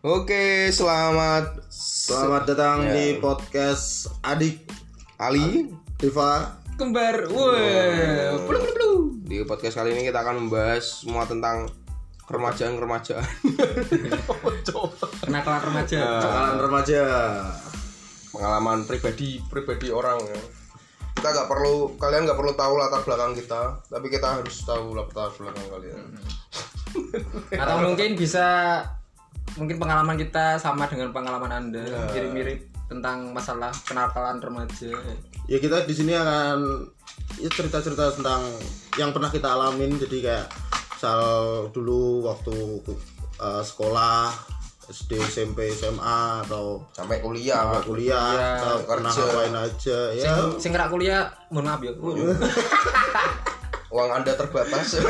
Oke, selamat Selamat datang Ya. di podcast Adik Ali Diva. kembar wah blu blu blu Di podcast kali ini kita akan membahas semua tentang keremajaan-keremajaan. kenakalan remaja Cakalan remaja. Pengalaman pribadi pribadi orang ya. Kita nggak perlu kalian nggak perlu tahu latar belakang kita, tapi kita harus tahu latar belakang kalian. atau mungkin bisa mungkin pengalaman kita sama dengan pengalaman anda mirip-mirip tentang masalah kenakalan remaja Ya kita di sini akan ya cerita-cerita tentang yang pernah kita alamin. Jadi kayak misal dulu waktu uh, sekolah SD, SMP, SMA atau Sampai kuliah. sampai kuliah, Iya, atau pernah kerja. ngapain aja ya. sing sing kuliah mohon maaf ya Uang Anda terbatas.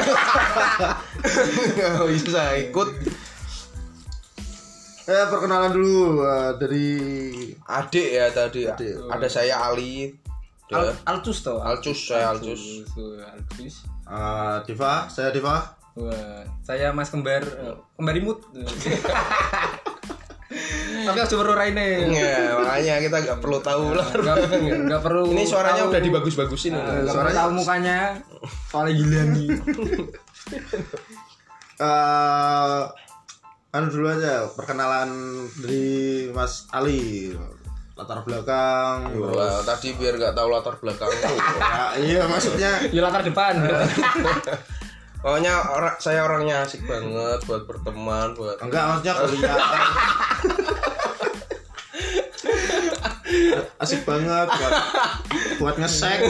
Nggak bisa ikut. Eh perkenalan dulu uh, dari Adik ya tadi. Adik. Ada saya Ali. Al Al Alcus toh Alcus, saya Alcus. Alcus uh, Diva, saya Diva. Wah, saya Mas Kembar eh, Kembar imut tapi harus perlu raine Ya, makanya kita nggak perlu tahu lah. nggak perlu Ini suaranya tahu- udah dibagus-bagusin. Eh, perlu Suaranya- tahu mukanya soalnya gila nih eh anu dulu aja perkenalan dari Mas Ali latar belakang Wah, tadi biar nggak tahu latar belakang. ya, iya maksudnya di latar depan Pokoknya orang saya orangnya asik banget buat berteman, buat enggak maksudnya kuliah asik banget buat buat ngesek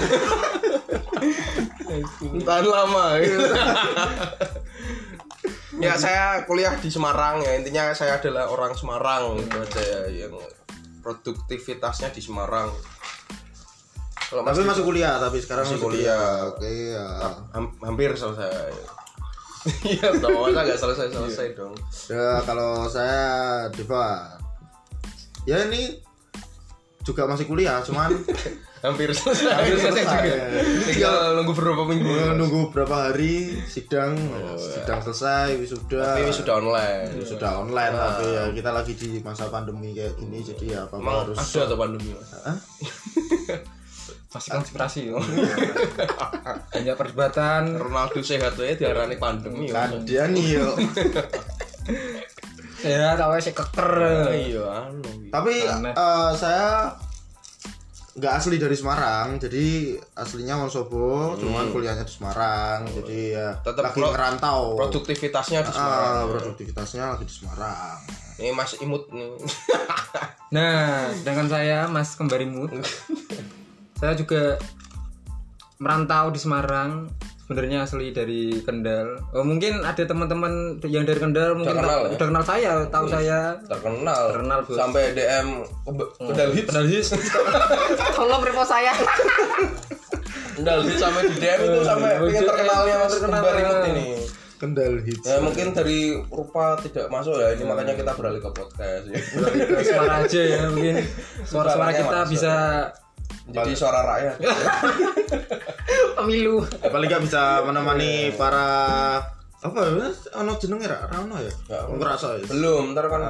tahan lama. gitu. Ya saya kuliah di Semarang ya intinya saya adalah orang Semarang itu aja ya yang produktivitasnya di Semarang. Kalau tapi masih masuk kuliah tapi sekarang Masih kuliah. oke ya ham- hampir selesai. Iya dong, masa nggak selesai selesai dong. ya kalau saya Diva ya ini juga masih kuliah cuman Hampir selesai. Hampir selesai juga. Tinggal nunggu beberapa minggu. nunggu berapa hari sidang sidang selesai wisuda Tapi ini sudah online. sudah online tapi ya kita lagi di masa pandemi kayak gini jadi ya apa Emang harus ada atau pandemi? Hah? masih konspirasi yo hanya perdebatan Ronaldo sehat ya diarani pandemi. ya. kadian yo ya tahu sih keker Iya, anu. tapi eh, saya nggak asli dari Semarang jadi aslinya Wonosobo cuman kuliahnya di Semarang jadi ya Tetap lagi pro- ngerantau Produktivitasnya di Ah, Semarang. produktivitasnya lagi di Semarang Ini Mas Imut nih. nah dengan saya Mas Kembar Imut saya juga merantau di Semarang sebenarnya asli dari Kendal oh, mungkin ada teman-teman yang dari Kendal mungkin kenal ya? udah kenal saya tahu saya Terkenal. Terkenal, Bos. Sampai DM ke- Kendal Hits. Kendal Hits tolong repost saya Kendal Hits sampai di DM itu sampai Oh, pengen terkenalnya Mas terkenal. Imut ini. Kendal hits Ya mungkin dari rupa tidak masuk ya ini makanya kita beralih ke podcast ya. suara aja ya mungkin suara-suara kita masuk. bisa Jadi suara rakyat. pemilu. Paling nggak bisa menemani para apa ya ono jenenge ra? Ra ono ya? Ngerasa ya? Belum, ntar kan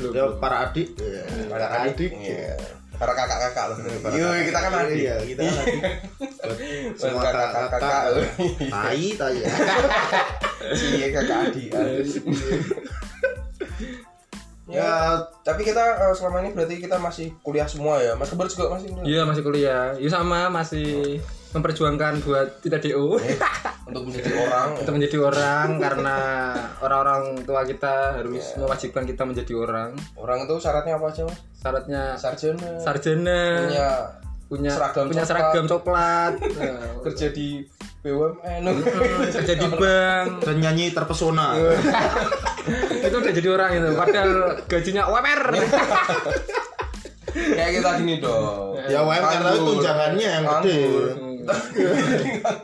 ya para adik. Ya. para adik. Iya. Para kakak-kakak loh. Iya, kita kan adik. iya kita kan adik. Buat semua kakak-kakak. tai tai. Ya Iya, kakak adik. Ya, ya tapi kita eh, selama ini berarti kita masih kuliah semua ya. Mas Kebar juga masih kuliah. iya masih kuliah iya sama masih memperjuangkan buat tidak do Untuk menjadi orang. kita menjadi orang karena orang-orang tua kita harus mewajibkan kita menjadi orang Orang itu syaratnya apa aja, Mas? syaratnya Sarjana. sarjana Punya punya seragam punya coklat. seragam coklat Nah, kerja di BUMN. hmm, kerja di bank dan nyanyi terpesona. Itu udah jadi orang itu padahal gajinya UMR Kayak kita gini dong. ya UMR tapi tunjangannya yang gede.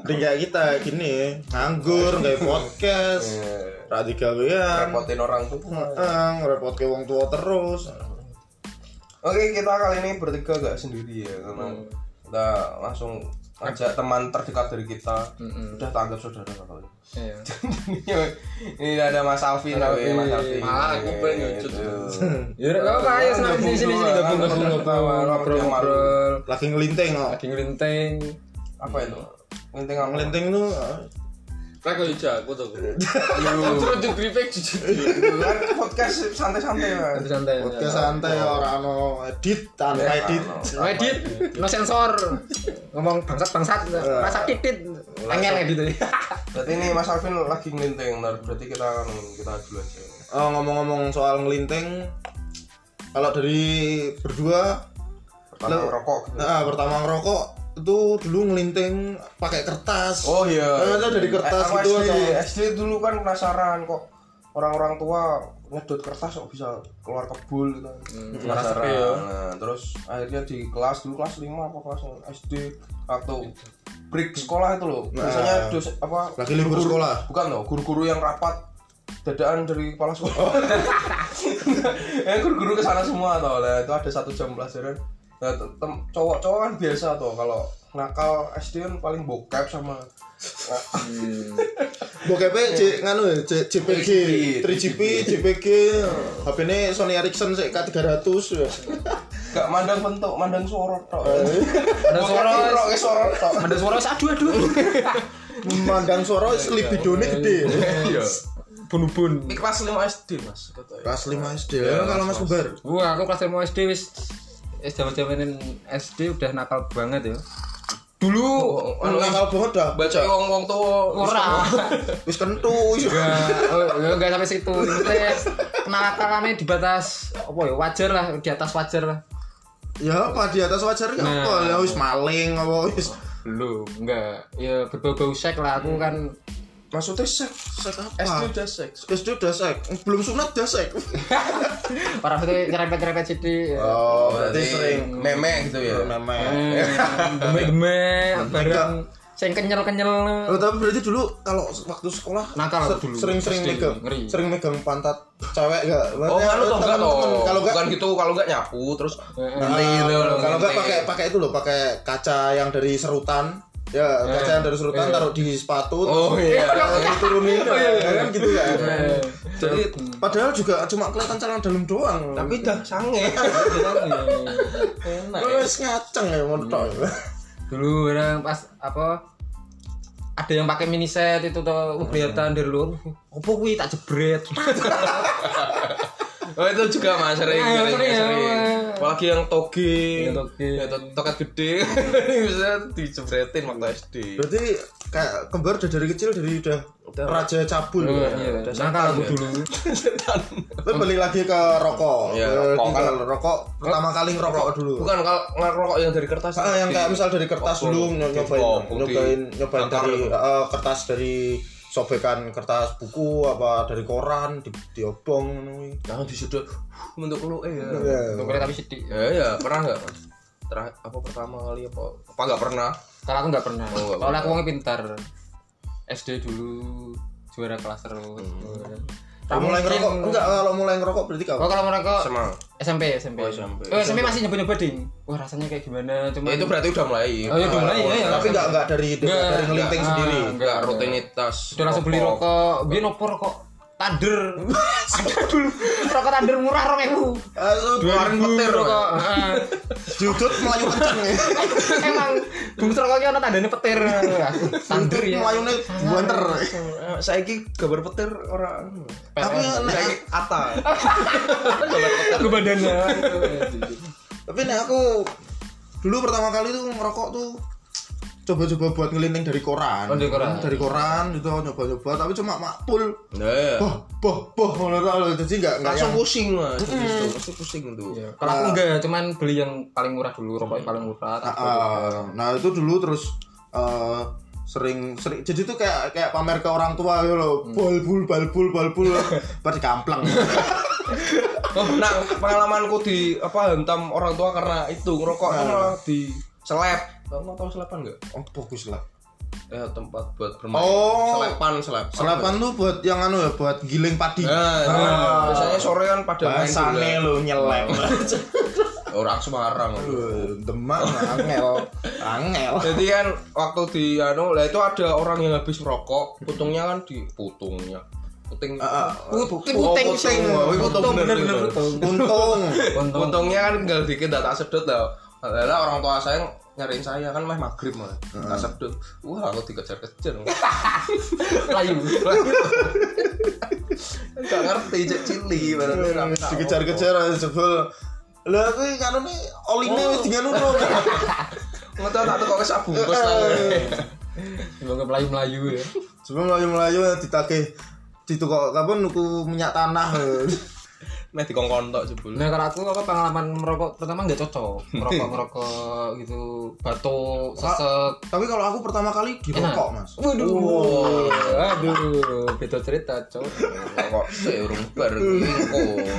Kayak kita gini nganggur kayak podcast. Iya. Rati gawean Repotin orang tuh. Heeh, repot ke wong tua terus. Oke, kita kali ini bertiga gak sendiri ya karena kita langsung ngajak teman terdekat dari kita Mm-mm. udah tanggap saudara kali Iya. ini ada Mas Alvin tapi Mas Alvin. Malah aku pengen Gitu. nyucut. Ya udah apa ayo senang sini sini sini gabung gabung ngobrol ngobrol lagi ngelinting lagi ngelinteng apa itu penting apa ngelinting tuh ah, Kayak kau hijau aku tuh. Terus di gripek jujur. kan podcast santai-santai santai kan santai podcast santai orang no edit tanpa edit. No edit no sensor. Ngomong bangsat bangsat rasa titit. Angel edit. Tadi berarti ini Mas Alvin lagi ngelinting berarti kita kita dulu aja. Oh, ngomong-ngomong soal ngelinting kalau dari berdua pertama Lo- rokok gitu nah, pertama ngerokok itu dulu ngelinting pakai kertas Oh iya. Eh, itu dari kertas Eh, aku gitu SD, atau- SD dulu kan penasaran kok orang-orang tua nyedot kertas kok bisa keluar kebul gitu. penasaran. sepi ya. Nah, terus akhirnya di kelas dulu kelas 5 apa kelas SD atau break sekolah itu loh. Biasanya dos apa Lagi libur sekolah. Bukan loh, guru-guru yang rapat dadaan dari kepala sekolah. eh guru-guru ke sana semua tau lah. Itu ada satu jam pelajaran. Nah, cowok-cowok kan biasa tuh kalau nakal SD kan paling bokep sama bokep C nganu ya C- JPG 3GP JPG HP ini Sony Ericsson sih K300 ya. gak mandang bentuk, mandang suara tok. ada suara Bokep suara tok. ada suara aduh aduh memandang suara libidone gede Iya. bun-bun Ini kelas 5 SD, Mas. katanya. kelas 5 SD ya kalau Mas Kubar Wah, aku kelas 5 SD wis wis zaman-zamanin SD udah nakal banget ya. Dulu Anu, nakal banget dah baca wong-wong tua. ora wis kentu enggak oh, ya enggak sampai situ. Maksudnya kenakalannya di batas apa ya wajar lah, di atas wajar lah. ya apa di atas wajar ya Nah. apa ya wis maling apa wis Belum, enggak. Ya berbau-bau sek lah aku kan Maksudnya seks. sek SD apa udah seks. SD udah sek belum sunat udah sek orang itu nyerempet-nyerempet sithik. ya. oh berarti sering meme gitu ya. meme Eh, Demek-demek barang sing kenyel-kenyel. Oh, tapi berarti dulu kalau waktu sekolah Nakal dulu. sering-sering SD, megang sering megang pantat cewek enggak? Oh, kalau tuh enggak loh. Kalau enggak Bukan gitu, kalau enggak nyapu terus gitu kalau enggak pakai pakai itu loh, pakai kaca yang dari serutan. Ya, kaca yang dari serutan taruh di sepatu. Oh, iya. terus turunin. kan gitu kan. Jadi Padahal juga cuma kelihatan celana dalam doang. tapi dah sange. Enak. Lu wis ngaceng ya montok. dulu orang pas apa ada yang pakai mini set itu tuh uh, kelihatan dari luar apa kuwi tak jebret Oh itu juga mas sering, ya. sering. Apalagi yang toge, Yang toge. ya, to- gede, bisa dijebretin waktu SD. Berarti kayak kembar udah dari kecil dari udah raja cabul. Oh, ya. iya udah nakal aku ya. dulu Tapi balik lagi ke rokok. Iya, Ke rokok kan. rokok pertama kali ngerokok dulu. Bukan kalau ngerokok yang dari kertas. Ah, yang kayak misal dari kertas dulu nyobain nyobain nyobain dari kertas dari sobekan kertas buku apa dari koran di diobong ngono. Jangan disudut bentuk lu eh ya. Iya. Nggak tapi sedih Ya ya pernah nggak? Mas? Terakhir apa pertama kali apa? Apa nggak pernah? kalau aku nggak pernah Oh, nggak soalnya aku orangnya pintar SD dulu juara kelas terus Kalau mulai ngerokok enggak kalau mulai ngerokok berarti oh kapan? kalau mereka Sama. SMP SMP Oh, SMP. oh SMP masih nyoba-nyoba ding wah rasanya kayak gimana cuma Ya itu berarti udah mulai. Oh, iya, udah mulai, ya, ya. Tapi enggak enggak dari dari ngelinting sendiri. Enggak rutinitas. udah langsung beli rokok biar nopo rokok Thunder rokok Thunder murah rong ewu. Ah, Keluarin petir, rokok. Heeh. diudut melayu kenceng ya. emang bungkus rokoknya ada tandanya petir. Thunder ya. melayune buanter. Saya ki gambar petir orang. Tapi nek ata. aku badannya tapi nek aku dulu pertama kali tuh ngerokok tuh coba-coba buat ngelinting dari koran. Oh, dari koran. Dari koran itu nyoba-nyoba tapi cuma makpul. Nah, ya. Boh, boh, boh, ngono. Jadi enggak enggak Langsung yang pusing mas. Itu pasti pusing tuh. kalau aku enggak cuman beli yang paling murah dulu rokok yang paling murah Ah, ah. nah itu dulu terus eh, sering sering jadi tuh kayak kayak pamer ke orang tua gitu loh balbul balbul balbul pada kamplang Oh, nah pengalamanku di apa hentam orang tua karena itu ngerokok malah di seleb. Kamu tahu selepan nggak? oh fokus lah Ya tempat buat bermain. Oh. Selepan, selepan. selapan tuh buat yang anu ya buat giling padi Nah, nah, biasanya sore kan pada main bahasane lo nyelem orang Semarang Eh, Demak angel, angel. jadi kan waktu di anu lah itu ada orang yang habis merokok putungnya kan di putungnya puting Puting, puting puting, Oh, bener, bener-bener bener. untung. Untung. Untung. Puntungnya kan tinggal dikit tak sedot lah. Adalah orang tua saya nyariin saya kan mah maghrib mah. Tak sedot. Wah, aku dikejar-kejar. Layu. Enggak ngerti cek cili berarti Dikejar-kejar aja jebol. Lah kuwi kan ini oline wis dengan. Ngono tak teko wis bungkus lah. Semoga melayu-melayu ya. Sebelum melayu-melayu ditagih ditukok kapan nuku minyak tanah. Meh dikongkon tok jebul. Nah kalau aku apa pengalaman merokok pertama nggak cocok merokok merokok gitu batuk sesek Tapi kalau aku pertama kali dirokok, Mas. Waduh, aduh, beda cerita, cok. Rokok sih urung bar.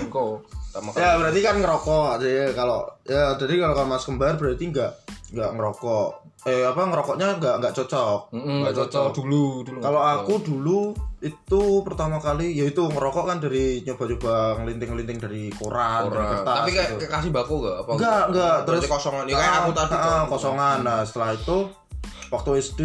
Kok Ya berarti kan ngerokok jadi kalau ya jadi kalau Mas kembar berarti nggak nggak ngerokok. Eh apa ngerokoknya nggak nggak cocok. nggak cocok dulu, dulu. Kalau aku dulu itu pertama kali yaitu ngerokok kan dari nyoba-nyoba ngelinting-ngelinting dari koran, dari kertas. Tapi kayak gitu. kekasih baku enggak apa? enggak enggak Berarti kosongan. Ya kayak aku tadi Ah, tuh. kosongan. Nah, setelah itu waktu SD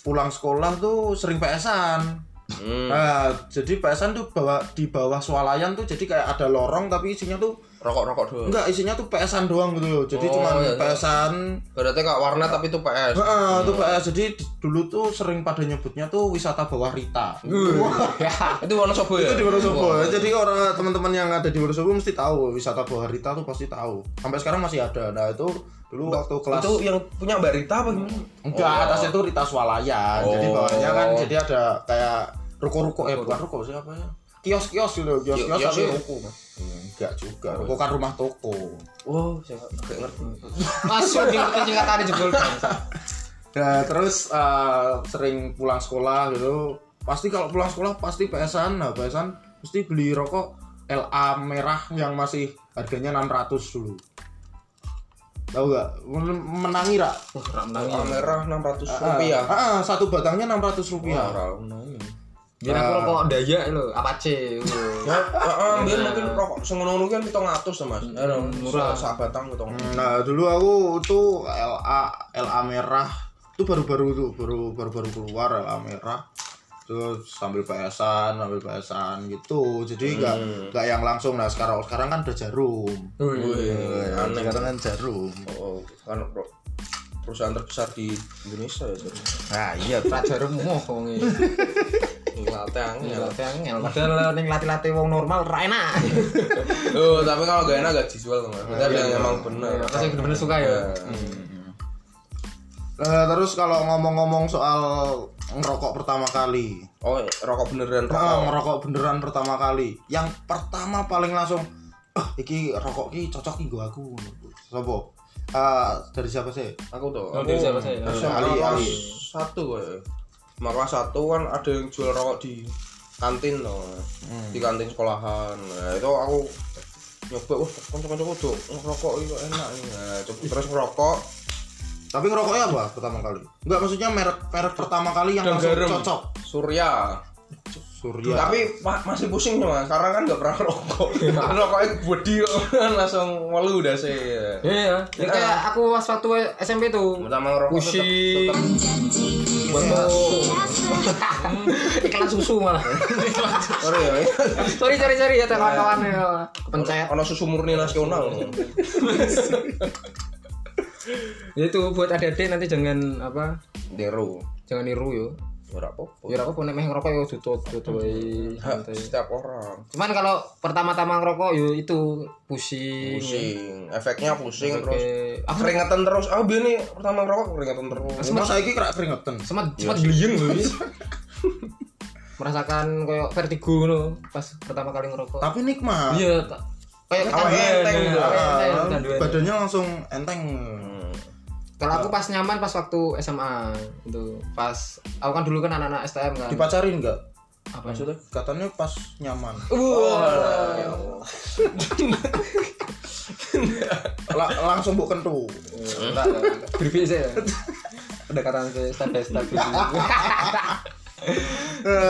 pulang sekolah tuh sering PS-an. Hmm. Nah, jadi PS-an tuh bawa di bawah swalayan tuh jadi kayak ada lorong tapi isinya tuh Rokok-rokok doang. enggak isinya tuh PS-an doang gitu loh. Jadi Oh, cuman iya, iya. PS-an Berarti kak warna tapi itu PS. Heeh, tuh PS. Jadi di- dulu tuh sering pada nyebutnya tuh wisata bawah Rita. Itu Wonosobo ya? itu di Wonosobo. Jadi orang teman-teman yang ada di Wonosobo mesti tahu wisata bawah Rita tuh pasti tahu. Sampai sekarang masih ada. Nah, itu dulu waktu kelas Itu yang punya Mbak Rita apa gimana? enggak atasnya tuh Rita Swalayan. Jadi Oh. bawahnya kan jadi ada kayak ruko-ruko eh bukan ruko sih apa ya? Kios-kios gitu, kios-kios Kios tapi ruko. Enggak juga. Ruko kan rumah toko. Wow, saya nggak ngerti. Masuk di singkatan jebol. Nah, terus eh, sering pulang sekolah gitu. Pasti kalau pulang sekolah pasti PS-an. Nah, PS-an mesti beli rokok LA merah yang masih harganya 600 dulu. Tahu gak? Men- Menangi rak? Rak menangi. Merah 600 rupiah. Ah, ah, satu batangnya 600 rupiah. Wah, menangi. Biar aku rokok daya lho, Apache. Ya, heeh, biar mungkin rokok sing ngono kan 700 Mas. Eh, murah. Sak batang 700. Nah, dulu aku tuh LA LA merah itu baru-baru tuh, baru baru-baru keluar LA merah. Terus sambil PS-an, sambil PS-an gitu. Jadi nggak nggak yang langsung. Nah, sekarang sekarang kan udah jarum. Wih, aneh. Sekarang kan jarum. Oh, kan bro. perusahaan terbesar di Indonesia ya. Jadi. Nah, iya. Moh wong iki. Ngelatih angin. Latih angel. Padahal ning latih-latih wong normal ra enak. Oh, tapi kalau gak enak gak dijual Mas. Berarti ada yang emang bener. Apa sih bener-bener suka ya? Eh, terus kalau ngomong-ngomong soal ngerokok pertama kali, Oh, rokok beneran rokok. ngerokok beneran pertama kali. Yang pertama paling langsung, ah, iki rokok ki cocok nggo aku. Sopo? Ah, dari siapa sih? Aku tuh. Oh, dari siapa saya? SMA Ali, Ali. satu kayak. Sama kelas satu kan ada yang jual rokok di kantin loh. Di kantin sekolahan. Nah, itu aku nyoba wah kanca-kancaku tuh ngerokok itu enak ini. Nah, coba terus ngerokok Tapi ngerokoknya apa pertama kali? Enggak maksudnya merek merek pertama kali yang dan langsung garam cocok. Surya. Surya. Tapi ma- masih pusing nih mas, karena kan nggak pernah rokok. Rokoknya body kan langsung malu udah sih. Iya, ya kayak aku pas waktu SMP tuh. Pertama ngerokok Pusing. tetep- Iklan susu malah. Sorry ya. sorry sorry sorry ya kawan-kawan ya. Kepencet. Ono susu murni nasional. Itu buat adik-adik nanti jangan apa? Dero. Jangan niru yo. Ya ora apa-apa. Ya aku nek meh ngerokok santai. setiap orang. Cuman kalau pertama-tama ngerokok yo itu pusing. Pusing, efeknya pusing Oke. terus. Aku Keringetan terus. Ah, biar nih pertama ngerokok keringetan terus. Mas saiki kena keringetan. semat semat gliyeng lho. Merasakan kayak vertigo ngono pas pertama kali ngerokok. Tapi nikmat. Iya, kayak enteng ya. Ah, enteng, badannya langsung enteng. Kalau aku pas nyaman pas waktu SMA itu pas aku kan dulu kan anak-anak STM kan. Dipacarin enggak? Apa maksudnya? Katanya pas nyaman. Wah. La- langsung mbok kentu. Briefing sih. Pendekatan saya step by step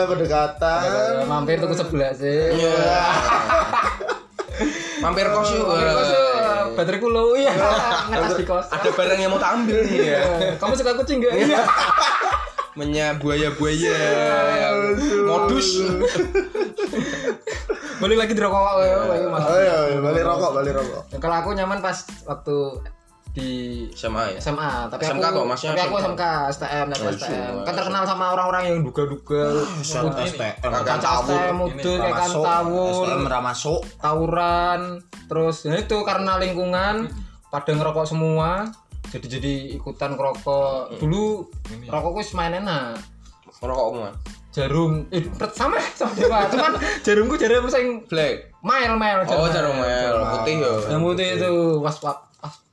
pendekatan. Mampir tuh ke sebelah sih. Mampir kos yuk. Mampir kos yuk. Bateraiku low iya. Di kos. Ada barang yang mau tak ambil nih ya. kamu suka kucing gak iya. Menya buaya-buaya modus. balik lagi di rokok ya Oh iya, iya, balik rokok, balik rokok. kalau aku nyaman pas waktu di Sama ya. SMA tapi SMK aku kok, masnya tapi aku SMK. STM dan Oh, STM iya. kan terkenal sama orang-orang yang duga-duga Shot STM. Kakak STM mudul kayak kan tawur STM masuk. tawuran terus ya itu karena lingkungan pada ngerokok semua jadi jadi ikutan ngerokok dulu rokokku wis main enak Rokok semua. jarum eh, sama sama dewa cuman jarumku jarum sing Black. mail mail Oh, jarum mel putih ya. yang putih itu pas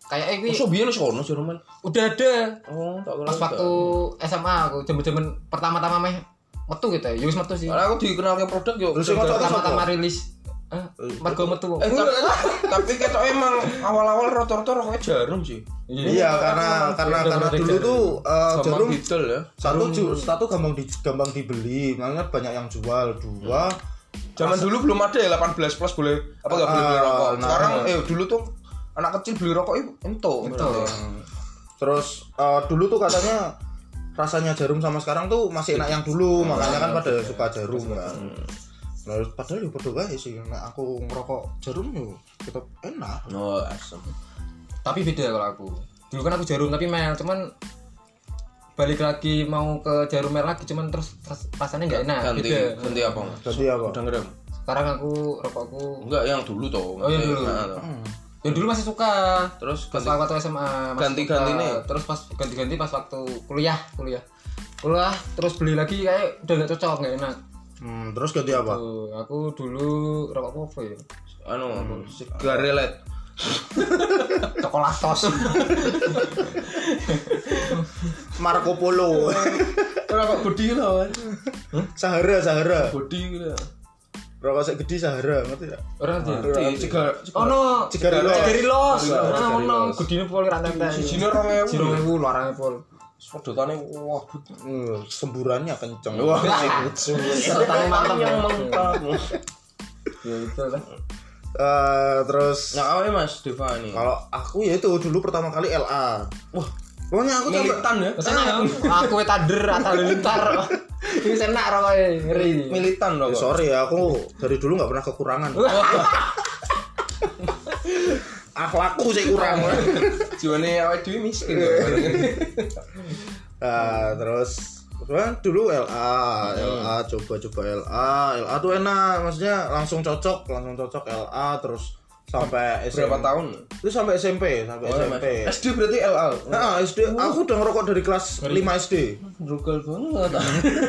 kayak ini Masa biyen wis ono jarum mel. udah ada Oh, tak pas waktu SMA aku jaman-jaman pertama-tama meh metu gitu ya, ya wis metu sih. Karena aku dikenal ke produk yo. Terus Pertama-tama rilis eh margo metu. Eh, tapi, tapi ketok emang awal-awal rotor-rotor rokoknya jarum sih. Iya, karena karena karena beda dulu tuh eh, jarum didol ya. satu satu gampang di gampang dibeli, makanya banyak yang jual. Dua Zaman dulu belum ada ya 18 plus boleh apa nggak boleh beli Ah, rokok. nah. Sekarang eh dulu tuh anak kecil beli rokok itu ento. Ento. terus eh, dulu tuh katanya rasanya jarum sama sekarang tuh masih enak yang dulu, makanya kan pada suka jarum kan. Nah, padahal ya padha wae sih, nek aku ngerokok jarum yo tetap enak. Oh, asem. Tapi beda kalau aku. Dulu kan aku jarum tapi mel, cuman balik lagi mau ke jarum mel lagi cuman terus ras- rasanya nggak enak Ganti beda ganti apa? Ganti apa? Udah ngerem. sekarang aku rokokku Enggak yang dulu toh. Oh, yang dulu. Nah, toh. Ya dulu masih suka Terus pas ganti waktu SMA Ganti-ganti nih? terus pas ganti-ganti pas waktu kuliah kuliah kuliah terus beli lagi kayak udah nggak cocok nggak enak Hmm, terus ganti apa? Tuh, aku dulu rokok apa ya anu sigaret. coklatos Marco Polo. Rokok gede lah. Sahara, Sahara. Gede lah. Rokok sing gede Sahara, ngerti gak? orang dia Gede sigaret. oh no Cigarillos. cigarilos Cigarillos. nah ono gudine pol rantai teh Sijine 2000. Siro ngewu larangnya pol Sedotane wah but. Hmm, semburannya kenceng. Wah. sertanya mantap Yang ya. mantap. ya itu lah Eh, terus Nah, apa Mas Deva ini? kalau aku ya itu dulu pertama kali LA. Wah, Pokoknya aku militan ya. Ya, aku tader atau lintar. Ini enak rokoknya, ngeri. Militan Ya, loh. sorry ya, aku dari dulu nggak pernah kekurangan. Akhlakku sih kurang. Jiwane awake dhewe miskin. Nah, terus Cuman dulu LA, LA coba-coba LA, LA tuh enak, maksudnya langsung cocok, langsung cocok LA terus sampai SMP. Berapa tahun? Itu sampai SMP, sampai Oh, SMP. Mas. SD berarti LA. Nah, SD, aku udah ngerokok dari kelas 5 SD. Drugal banget.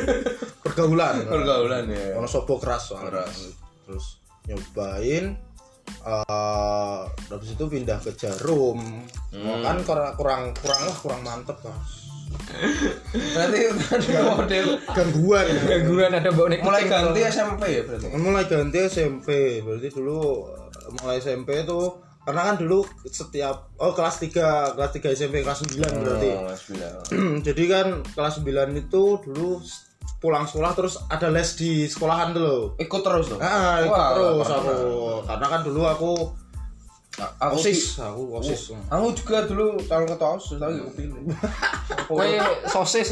Pergaulan. Pergaulan ya. Ono sobo keras soalnya. Keras. Terus nyobain eh habis itu pindah ke jarum. Oh, kan kurang kurang kurang lah kurang mantep lah. Berarti ada model Gangguan. Gangguan ada bau nek mulai ganti SMP ya berarti. mulai ganti SMP. Berarti dulu mulai SMP tuh karena kan dulu setiap oh kelas 3 kelas 3 SMP kelas 9 berarti. Oh, Mas bilang. Jadi kan kelas 9 itu dulu pulang sekolah terus ada les di sekolahan tuh loh. Ikut terus tuh. Ah, ikut Wah, terus aku. Karena kan dulu aku A- Aku OSIS, aku OSIS. Aku juga dulu calon ketua OSIS tapi gak kepilih. Kowe sosis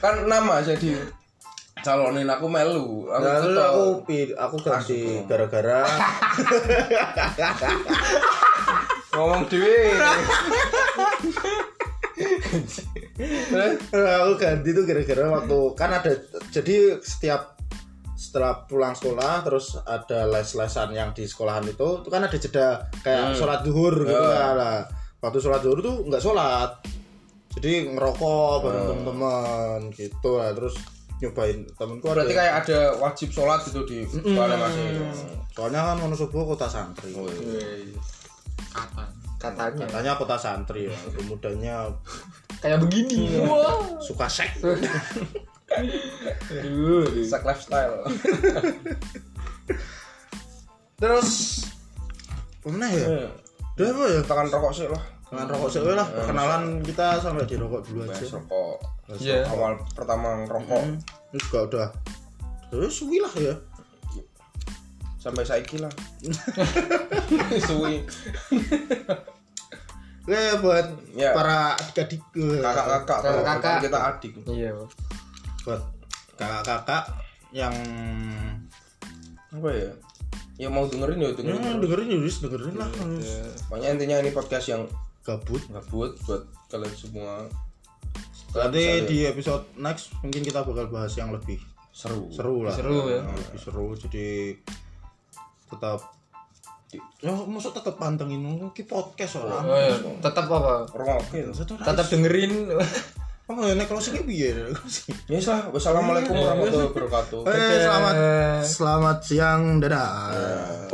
kan nama jadi calonin aku melu. Aku Nah, aku aku ganti gara-gara ngomong dhewe. aku ganti tuh gara-gara waktu kan ada jadi setiap setelah pulang sekolah terus ada les-lesan yang di sekolahan itu itu kan ada jeda kayak sholat duhur gitu kan. Lah waktu sholat duhur tuh nggak sholat. Jadi ngerokok bareng temen-temen gitu lah terus nyobain temenku ada Berarti kayak ada wajib sholat gitu di sekolah masih. soalnya kan Wonosobo kota santri Kapan? Katanya katanya kota santri ya pemudanya kayak begini. Wah. suka seks Aduh. Sak lifestyle. terus mana ya udah apa ya Tekan rokok sih lah. dengan rokok sih lah perkenalan kita sampai di rokok dulu aja rokok. Iya. Awal pertama ngerokok. ini juga udah terus suwi lah ya. Sampai saiki lah. Suwi. Oke buat Ya. para adik-adik eh, kakak-kakak Kakak-kakak. kita adik. Iya buat kakak-kakak yang apa ya? Ya mau dengerin ya dengerin Hmm, dengerin ya wis dengerin lah pokoknya intinya ini podcast yang gabut. gabut buat kalian semua nanti di episode next mungkin kita bakal bahas yang lebih seru. seru lah. Seru ya. Yang lebih seru jadi tetap ya maksud tetap pantengin ki podcast orang. Oh iya. Tetap apa? Oke tetap dengerin. Oh ya nek closing piye? Ya sah wassalamualaikum warahmatullahi wabarakatuh. Eh, selamat selamat siang. Dadah